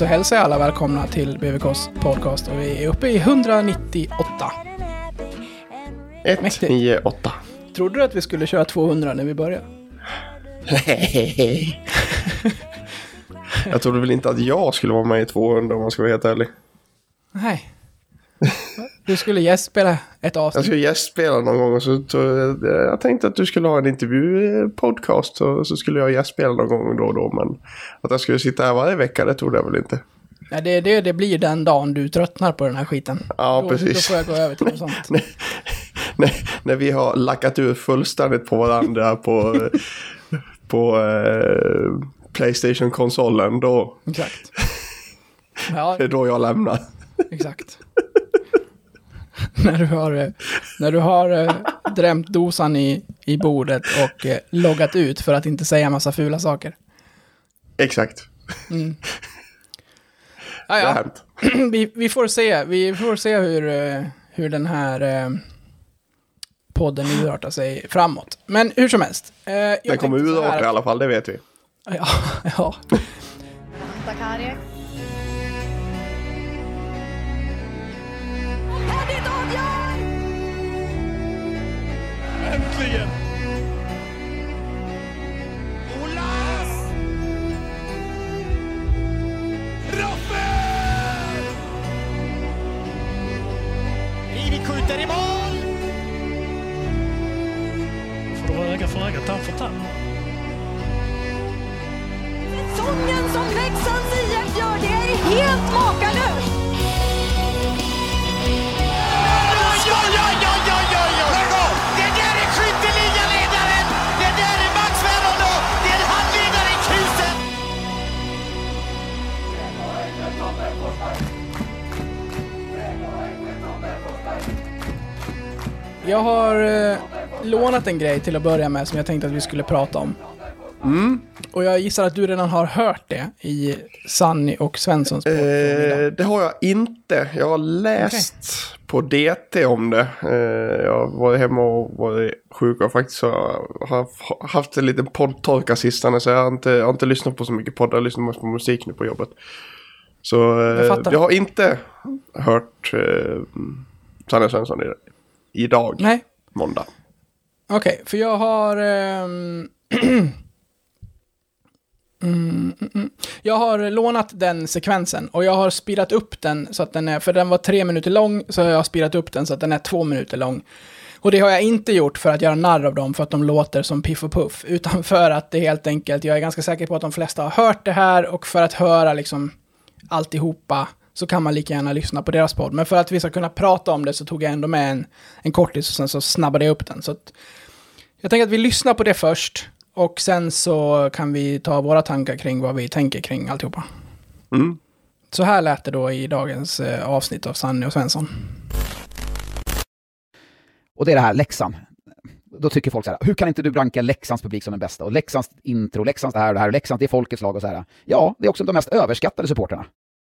så hälsar jag alla välkomna till BVKs podcast och vi är uppe i 198. 198. Trodde du att vi skulle köra 200 när vi började? Nej. jag trodde väl inte att jag skulle vara med i 200 om man ska vara helt ärlig. Nej. Du skulle gästspela ett avsnitt. Jag skulle gästspela någon gång och så jag, jag tänkte att du skulle ha en intervju-podcast och så skulle jag gästspela någon gång då och då. Men att jag skulle sitta här varje vecka, det trodde jag väl inte. Ja, det, det, det blir den dagen du tröttnar på den här skiten. Ja, då, precis. Då får jag gå över till något sånt. när, när, när vi har lackat ur fullständigt på varandra på, på eh, Playstation-konsolen, då... Exakt. Ja, Det är då jag lämnar. exakt. när du har, eh, när du har eh, drämt dosan i, i bordet och eh, loggat ut för att inte säga massa fula saker. Exakt. Mm. Ja, Det har ja. hänt. vi, vi får se, vi får se hur, hur den här eh, podden urartar sig framåt. Men hur som helst. eh, jag Den kommer urarta i att- alla fall, det vet vi. Ja, ja. Jag har eh, lånat en grej till att börja med som jag tänkte att vi skulle prata om. Och jag gissar att du redan har hört det i Sanni och Svenssons podd. Eh, det har jag inte. Jag har läst på DT om det. Eh, jag var hemma och var sjuk och faktiskt har haft en liten poddtorka sistone. Så jag har inte, jag har inte lyssnat på så mycket poddar. Jag lyssnar mest på musik nu på jobbet. Så eh, Jag fattar. jag har inte hört eh, Sanne Svensson idag, Nej, måndag. okej, för jag har... Mm, mm, mm. Jag har lånat den sekvensen och jag har speedat upp den så att den är, för den var tre minuter lång, så har jag speedat upp den så att den är två minuter lång. Och det har jag inte gjort för att göra narr av dem för att de låter som Piff och Puff, utan för att det helt enkelt, jag är ganska säker på att de flesta har hört det här och för att höra liksom alltihopa så kan man lika gärna lyssna på deras podd. Men för att vi ska kunna prata om det så tog jag ändå med en, en kortis och sen så snabbade jag upp den. Så att jag tänker att vi lyssnar på det först och sen så kan vi ta våra tankar kring vad vi tänker kring alltihopa. Mm. Så här lät det då i dagens eh, avsnitt av Sanny och Svensson. Och det är det här Leksand. Då tycker folk så här, hur kan inte du ranka Leksands publik som den bästa? Och Leksands intro, Leksands det här och det här, och Leksands det är folkets lag och så här. Ja, det är också de mest överskattade supporterna.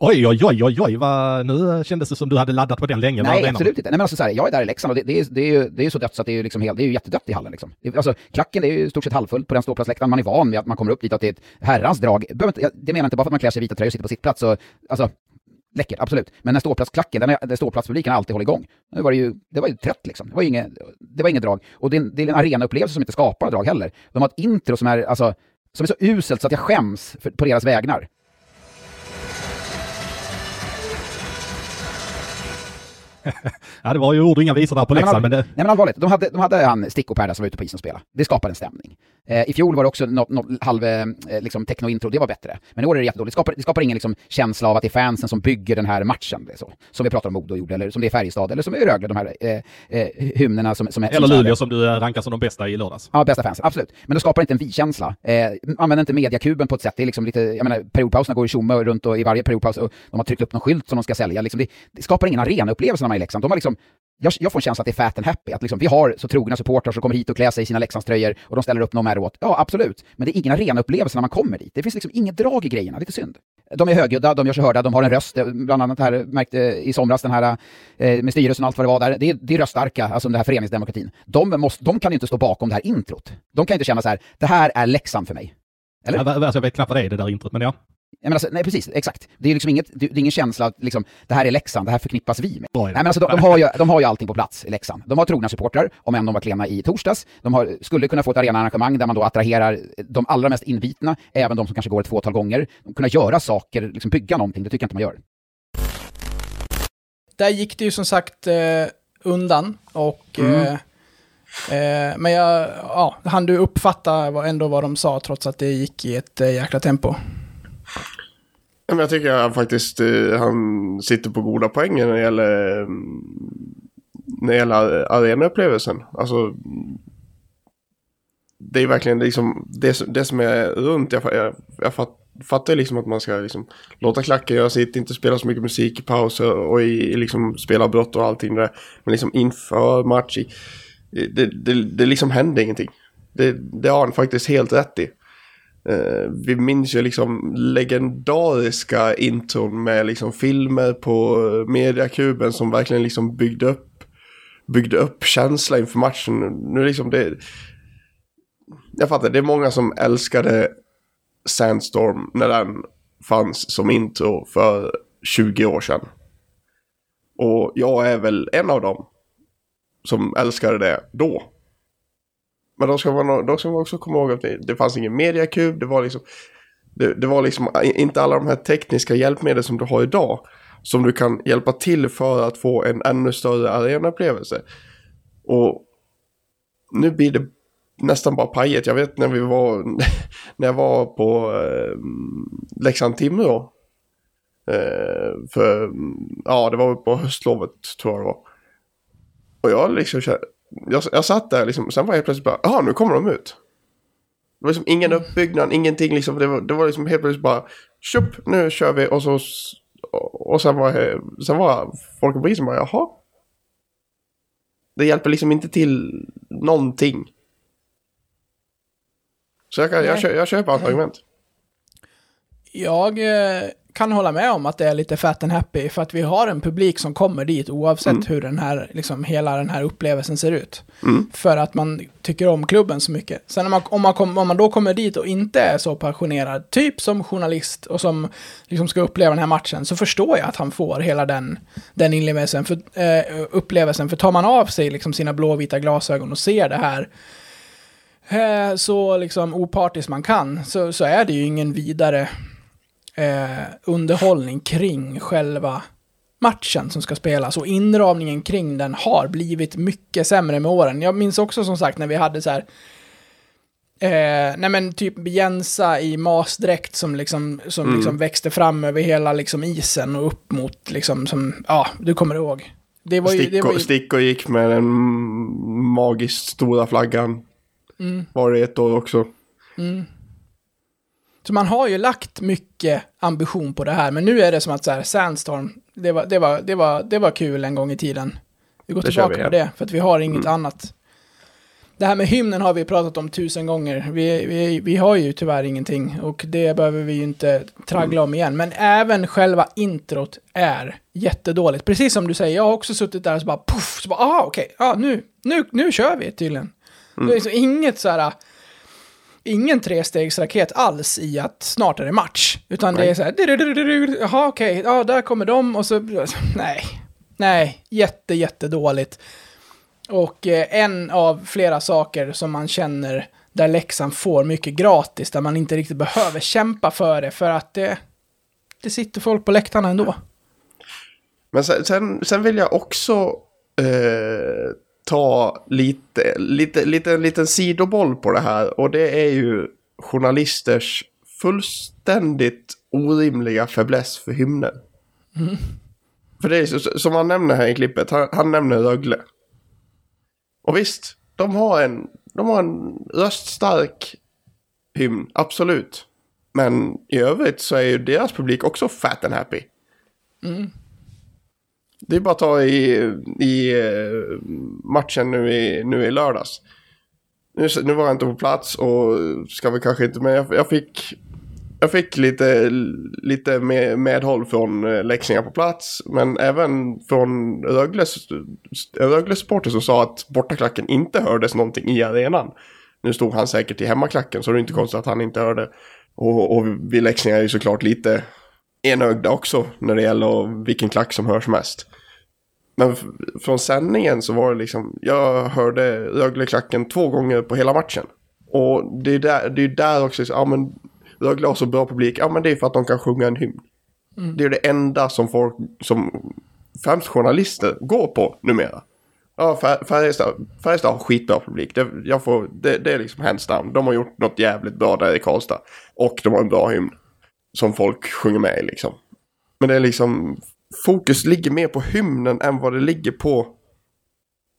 Oj, oj, oj, oj, oj, vad, nu kändes det som du hade laddat på den länge. Nej, absolut inte. Nej, men alltså, så här, jag är där i Leksand och det, det, är, det, är ju, det är ju så dött så att det är ju, liksom helt, det är ju jättedött i hallen. Liksom. Alltså, klacken det är ju i stort sett halvfullt på den ståplatsläktaren. Man är van vid att man kommer upp dit och att det är ett herrans drag. Det menar inte bara för att man klär sig i vita tröjor och sitter på sitt plats. Och, alltså, läckert, absolut. Men den ståplatsklacken, den, den ståplatspubliken har alltid hållit igång. Nu var det ju, det var ju trött liksom. Det var inget, det var inget drag. Och det är, en- det är en arenaupplevelse som inte skapar drag heller. De har ett intro som är, alltså, som är så uselt så att jag skäms för, på deras vägnar. Ja, det var ju ord och inga visor där på Leksand, men, det... nej men allvarligt, de hade, de hade han Stickopärda som var ute på isen och spelade. Det skapade en stämning. Eh, I fjol var det också något, något halv eh, liksom techno-intro, det var bättre. Men i år är det jättedåligt. Det skapar, det skapar ingen liksom, känsla av att det är fansen som bygger den här matchen. Det så. Som vi pratar om Modo gjorde, eller som det är Färjestad, eller som är Rögle, de här eh, eh, hymnerna som, som är... Eller som Luleå som du eh, rankar som de bästa i lördags. Ja, bästa fansen, absolut. Men det skapar inte en vi-känsla. Eh, använder inte mediakuben på ett sätt. Det är liksom lite, jag menar, periodpauserna går ju tjomme runt och i varje periodpaus och de har tryckt upp någon skylt som de ska sälja. Liksom det, det skapar ingen arenaupplevelse i Leksand. Liksom. De har liksom, jag, jag får en känsla att det är fat and happy. Att liksom, vi har så trogna supportrar som kommer hit och klär sig i sina Leksandströjor och de ställer upp någon åt. Ja, absolut. Men det är ingen arenaupplevelse när man kommer dit. Det finns liksom inget drag i grejerna. Det är lite synd. De är högljudda, de gör sig hörda, de har en röst. Eh, bland annat här, eh, märkte eh, i somras den här eh, med styrelsen och allt vad det var där. Det är, det är röststarka, alltså den här föreningsdemokratin. De, måste, de kan ju inte stå bakom det här introt. De kan inte känna så här, det här är Leksand för mig. Eller? Ja, alltså, jag vet knappt vad det är, det där introt, men ja. Jag menar, alltså, nej precis, exakt. Det är liksom inget, det är ingen känsla att liksom, det här är Leksand, det här förknippas vi med. Nej, men alltså, de, de, har ju, de har ju allting på plats i Leksand. De har trogna supportrar, om än de var klena i torsdags. De har, skulle kunna få ett arenaarrangemang där man då attraherar de allra mest invitna, även de som kanske går ett fåtal gånger. De kunna göra saker, liksom bygga någonting, det tycker jag inte man gör. Där gick det ju som sagt eh, undan och... Mm. Eh, eh, men jag, ja, hann du uppfatta vad, ändå vad de sa trots att det gick i ett eh, jäkla tempo? Men jag tycker att faktiskt eh, han sitter på goda poänger när det gäller, när det gäller arenaupplevelsen. Alltså, det är verkligen liksom det, som- det som är runt. Jag, jag, jag fatt, fattar ju liksom att man ska liksom låta klacken göra sitt, inte spela så mycket musik i pauser och i, liksom spela brott och allting där. Men liksom inför match, i, det, det, det liksom händer ingenting. Det, det har han faktiskt helt rätt i. Eh, vi minns ju liksom legendariska intron med liksom filmer på eh, mediakuben som verkligen liksom byggde upp, byggde upp känsla inför matchen. Nu liksom det... Jag fattar, det är många som älskade Sandstorm när den fanns som intro för 20 år sedan. Och jag är väl en av dem som älskade det då. Men då ska man, då ska man också komma ihåg att det, det fanns ingen mediakub, det var liksom det, det var liksom inte alla de här tekniska hjälpmedel som du har idag som du kan hjälpa till för att få en ännu större arenaupplevelse. Och nu blir det nästan bara pajet. Jag vet när vi var, när jag var på eh, Leksand-Timrå. Eh, för, ja det var på höstlovet tror jag det var. Och jag liksom kände, jag, jag satt där liksom, sen var jag plötsligt bara, ja nu kommer de ut. Det var liksom ingen uppbyggnad, ingenting liksom, det var, det var liksom helt plötsligt bara, tjup, nu kör vi och så, och sen var, sen var folk på polisen bara, jaha. Det hjälper liksom inte till någonting. Så jag, kan, jag, jag köper hans argument. Jag eh, kan hålla med om att det är lite fat and happy för att vi har en publik som kommer dit oavsett Mm. hur den här, liksom hela den här upplevelsen ser ut. För att man tycker om klubben så mycket. Sen om man, om, man kom, om man då kommer dit och inte är så passionerad, typ som journalist och som liksom ska uppleva den här matchen, så förstår jag att han får hela den, den inlevelsen. För, eh, upplevelsen. För tar man av sig liksom sina blåvita glasögon och ser det här eh, så liksom opartiskt man kan, så, så är det ju ingen vidare eh, underhållning kring själva matchen som ska spelas. Och inramningen kring den har blivit mycket sämre med åren. Jag minns också som sagt när vi hade så här Eh, nej men typ Jensa i masdräkt som liksom, som liksom växte fram över hela liksom isen och upp mot liksom som, ja, du kommer ihåg. Det var ju, det var ju, Stickor gick med den magiskt stora flaggan. Mm. Var det ett år också. Så man har ju lagt mycket ambition på det här, men nu är det som att så här, Sandstorm, det var, det var, det var, det var kul en gång i tiden. Vi går Det tillbaka vi på igen. det, för att vi har inget annat. Det här med hymnen har vi pratat om tusen gånger. Vi, vi, vi har ju tyvärr ingenting och det behöver vi ju inte traggla om igen. Men även själva introt är jättedåligt. Precis som du säger, jag har också suttit där och så bara puff, så bara, ah okej, ja nu, nu, nu kör vi tydligen. Det är liksom inget så här, ingen trestegsraket alls i att snart är det match. Utan det är så här, jaha okej, ja där kommer de och så, nej, nej, jätte, jättedåligt. Och eh, en av flera saker som man känner där Leksand får mycket gratis, där man inte riktigt behöver kämpa för det, för att det, det sitter folk på läktarna ändå. Men sen, sen, sen vill jag också eh, ta lite, lite, lite, en liten sidoboll på det här. Och det är ju journalisters fullständigt orimliga fäbless för hymner. För det är så, som han nämner här i klippet, han, han nämner Rögle. Och visst, de har en, de har en röststark hymn, absolut. Men i övrigt så är ju deras publik också fat and happy. Det är bara att ta i, i eh, matchen nu i, nu i lördags. Nu, nu var jag inte på plats och ska vi kanske inte, men jag, jag fick jag fick lite, lite med, medhåll från eh, på plats. Men även från Rögles, Rögles supporter som sa att bortaklacken inte hördes någonting i arenan. Nu stod han säkert i hemmaklacken så det är inte konstigt att han inte hörde Och, och vi läxingar är ju såklart lite enögda också när det gäller vilken klack som hörs mest. Men från sändningen så var det liksom, jag hörde Rögle-klacken två gånger på hela matchen. Och det är där, det är där också, ja men Rögle har så bra publik, ja men det är för att de kan sjunga en hymn. Det är det enda som folk, som främst journalister går på numera. Ja, Fär- Färjestad, Färjestad har skitbra publik. Det, jag får, det, det är liksom hands down. De har gjort något jävligt bra där i Karlstad. Och de har en bra hymn. Som folk sjunger med i liksom. Men det är liksom, fokus ligger mer på hymnen än vad det ligger på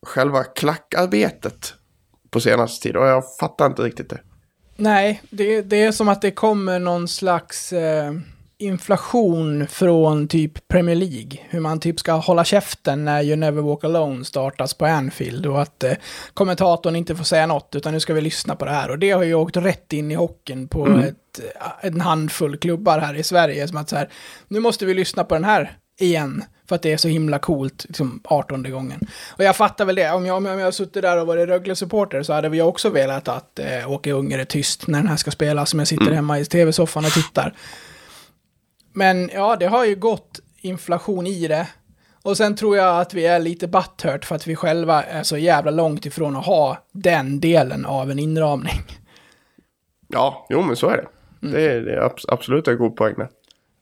själva klackarbetet på senaste tid. Och jag fattar inte riktigt det. Nej, det, det är som att det kommer någon slags eh, inflation från typ Premier League. Hur man typ ska hålla käften när You Never Walk Alone startas på Anfield och att eh, kommentatorn inte får säga något utan nu ska vi lyssna på det här. Och det har ju åkt rätt in i hockeyn på ett, eh, en handfull klubbar här i Sverige. Som att så här, nu måste vi lyssna på den här igen. För att det är så himla coolt, liksom 18 gången. Och jag fattar väl det, om jag, om jag, om jag suttit där och varit Rögle-supporter så hade vi också velat att eh, Åke Unger är tyst när den här ska spelas, som jag sitter hemma i tv-soffan och tittar. Men ja, det har ju gått inflation i det. Och sen tror jag att vi är lite butthurt för att vi själva är så jävla långt ifrån att ha den delen av en inramning. Ja, jo men så är det. Det, är, det är abs- absolut en god poäng där.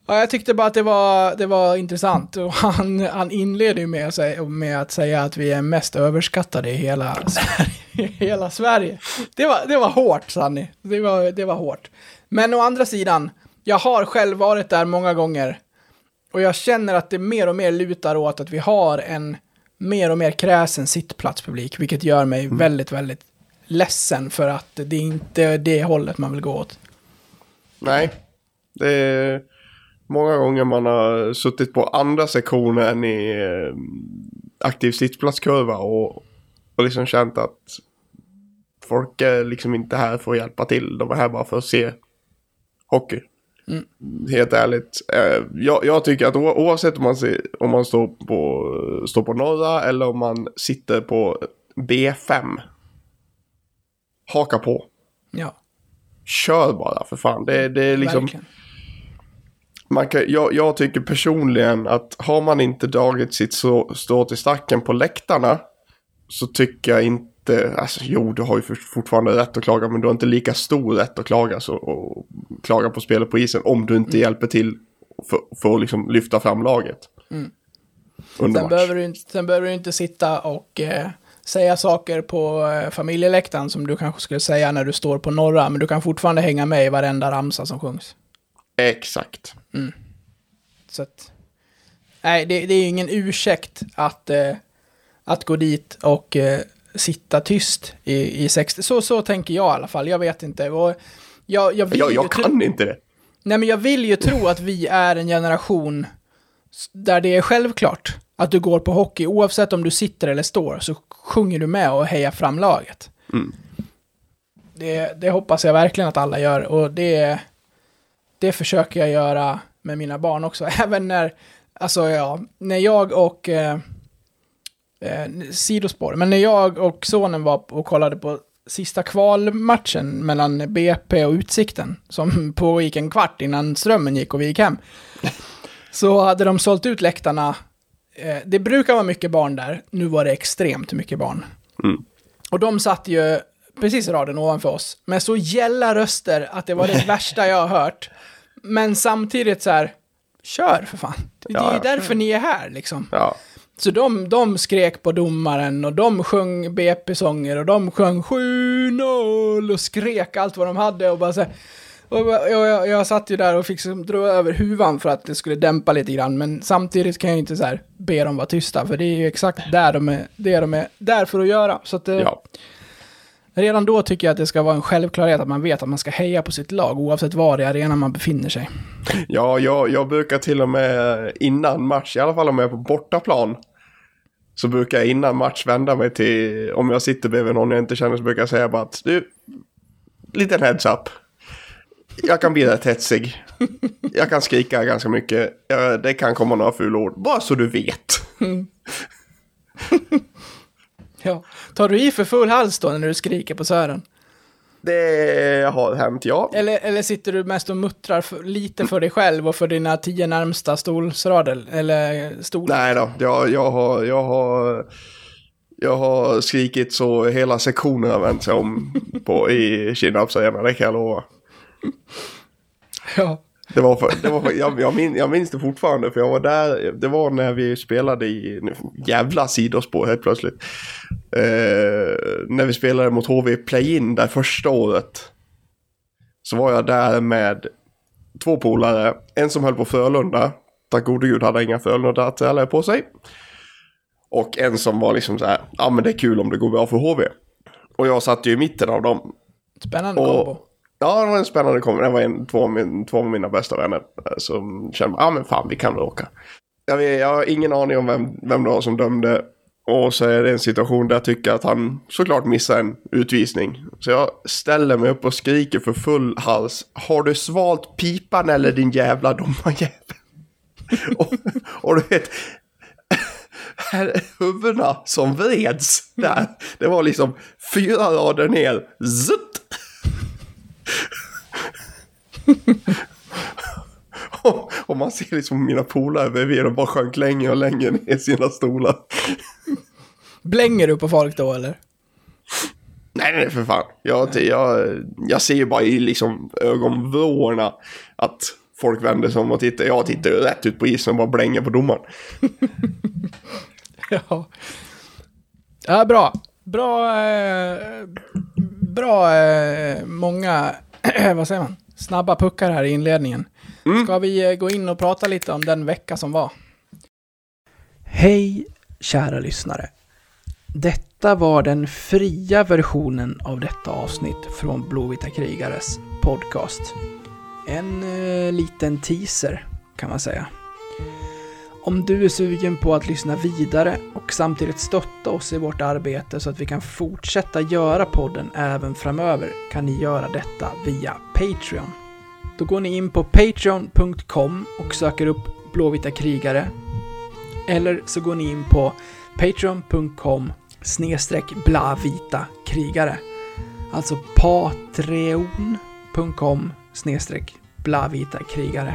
Ja, jag tyckte bara att det var, det var intressant. Och han, han inleder ju med med att säga att vi är mest överskattade i hela Sverige. hela Sverige. Det, var, det var hårt, Sanny. Det var, det var hårt. Men å andra sidan, jag har själv varit där många gånger. Och jag känner att det mer och mer lutar åt att vi har en mer och mer kräsen sittplatspublik. Vilket gör mig väldigt, väldigt ledsen för att det är inte det hållet man vill gå åt. Nej, det är många gånger man har suttit på andra sektioner än i eh, aktiv sittplatskurva och, och liksom känt att folk är liksom inte här för att hjälpa till. De är här bara för att se hockey. Helt ärligt. Eh, jag, jag tycker att oavsett om man, ser, om man står, på, står på norra eller om man sitter på B5. Haka på. Ja, Kör bara för fan. Det, det är liksom... verkligen. Man kan, jag, jag tycker personligen att har man inte dragit sitt så, strå till stacken på läktarna så tycker jag inte, alltså jo du har ju fortfarande rätt att klaga men du har inte lika stor rätt att klaga så, och klaga på spelet på isen om du inte hjälper till för, för att liksom lyfta fram laget. Under Sen match. behöver, du inte, sen behöver du inte sitta och eh, säga saker på eh, familjeläktaren som du kanske skulle säga när du står på norra, men du kan fortfarande hänga med i varenda ramsa som sjungs. Exakt. Så att, nej, det, det är ju ingen ursäkt att, eh, att gå dit och eh, sitta tyst i, i 60. Så, så tänker jag i alla fall, jag vet inte. Och jag, jag, Jag, jag kan inte det. Nej, men jag vill ju tro att vi är en generation där det är självklart att du går på hockey, oavsett om du sitter eller står, så sjunger du med och hejar fram laget. Det, det hoppas jag verkligen att alla gör, och det, det försöker jag göra med mina barn också. Även när, alltså ja, när jag och, eh, eh, sidospår, men när jag och sonen var och kollade på sista kvalmatchen mellan BP och Utsikten, som pågick en kvart innan strömmen gick och vi gick hem, så hade de sålt ut läktarna. Eh, det brukar vara mycket barn där, nu var det extremt mycket barn. Och de satt ju precis i raden ovanför oss, med så gälla röster att det var det värsta jag har hört. Men samtidigt så här, kör för fan. Det är Ja, ju ja. därför ni är här liksom. Ja. Så de, de skrek på domaren och de sjöng BP-sånger och de sjöng 7-0 och skrek allt vad de hade och bara så här, och jag, jag, jag satt ju där och fick liksom dra över huvan för att det skulle dämpa lite grann, men samtidigt kan jag ju inte så här be dem vara tysta, för det är ju exakt där de är, det de är där för att göra. Så att, eh, ja. Redan då tycker jag att det ska vara en självklarhet att man vet att man ska heja på sitt lag, oavsett var i arenan man befinner sig. Ja, jag, jag brukar till och med innan match, i alla fall om jag är på bortaplan, så brukar jag innan match vända mig till, om jag sitter bredvid någon jag inte känner så brukar jag säga bara att du, liten heads up. Jag kan bli rätt hetsig. Jag kan skrika ganska mycket. Det kan komma några fula ord. Bara så du vet. Ja. Tar du i för full hals då när du skriker på Sören? Det har hänt, ja. Eller, eller sitter du mest och muttrar för, lite för dig själv och för dina tio närmsta stolsrader? Eller stolar? Nej då, jag, jag har... Jag har jag har skrikit så hela sektionen har vänt sig om på, i Kinnarpsarena, det kan jag lova. Ja. Det var för, det var för, jag, jag, minns, jag minns det fortfarande för jag var där, det var när vi spelade i, jävla sidospår helt plötsligt. Eh, när vi spelade mot HV Play-In där första året. Så var jag där med två polare, en som höll på Frölunda, tack gode gud hade inga Frölunda-trälare på sig. Och en som var liksom så här, ja men det är kul om det går bra för HV. Och jag satt ju i mitten av dem. Spännande Och- kombo. Ja, det var en spännande kombo. Det var en, två, av min, två av mina bästa vänner eh, som kände, ja men fan vi kan väl åka. Jag, vet, jag har ingen aning om vem, vem det var som dömde. Och så är det en situation där jag tycker att han såklart missar en utvisning. Så jag ställer mig upp och skriker för full hals. Har du svalt pipan eller din jävla domarjävel? och, och du vet, här huvudena som vreds där. Det var liksom fyra rader ner. Zutt! och, man ser liksom mina polare bredvid och bara sjönk längre och längre ner i sina stolar. Blänger du på folk då eller? Nej, nej, för fan. Jag, jag, jag ser ju bara i liksom ögonvrårna att folk vänder sig om och tittar. Jag tittar ju rätt ut på isen och bara blänger på domaren. Ja. Ja, bra. Bra, eh, bra eh, många, vad säger man, snabba puckar här i inledningen. Ska vi eh, gå in och prata lite om den vecka som var? Hej, kära lyssnare. Detta var den fria versionen av detta avsnitt från Blåvita krigares podcast. En eh, liten teaser, kan man säga. Om du är sugen på att lyssna vidare och samtidigt stötta oss i vårt arbete så att vi kan fortsätta göra podden även framöver kan ni göra detta via Patreon. Då går ni in på patreon.com och söker upp Blåvita krigare. Eller så går ni in på patreon.com snedstreck blavita krigare. Alltså patreon.com snedstreck blavita krigare.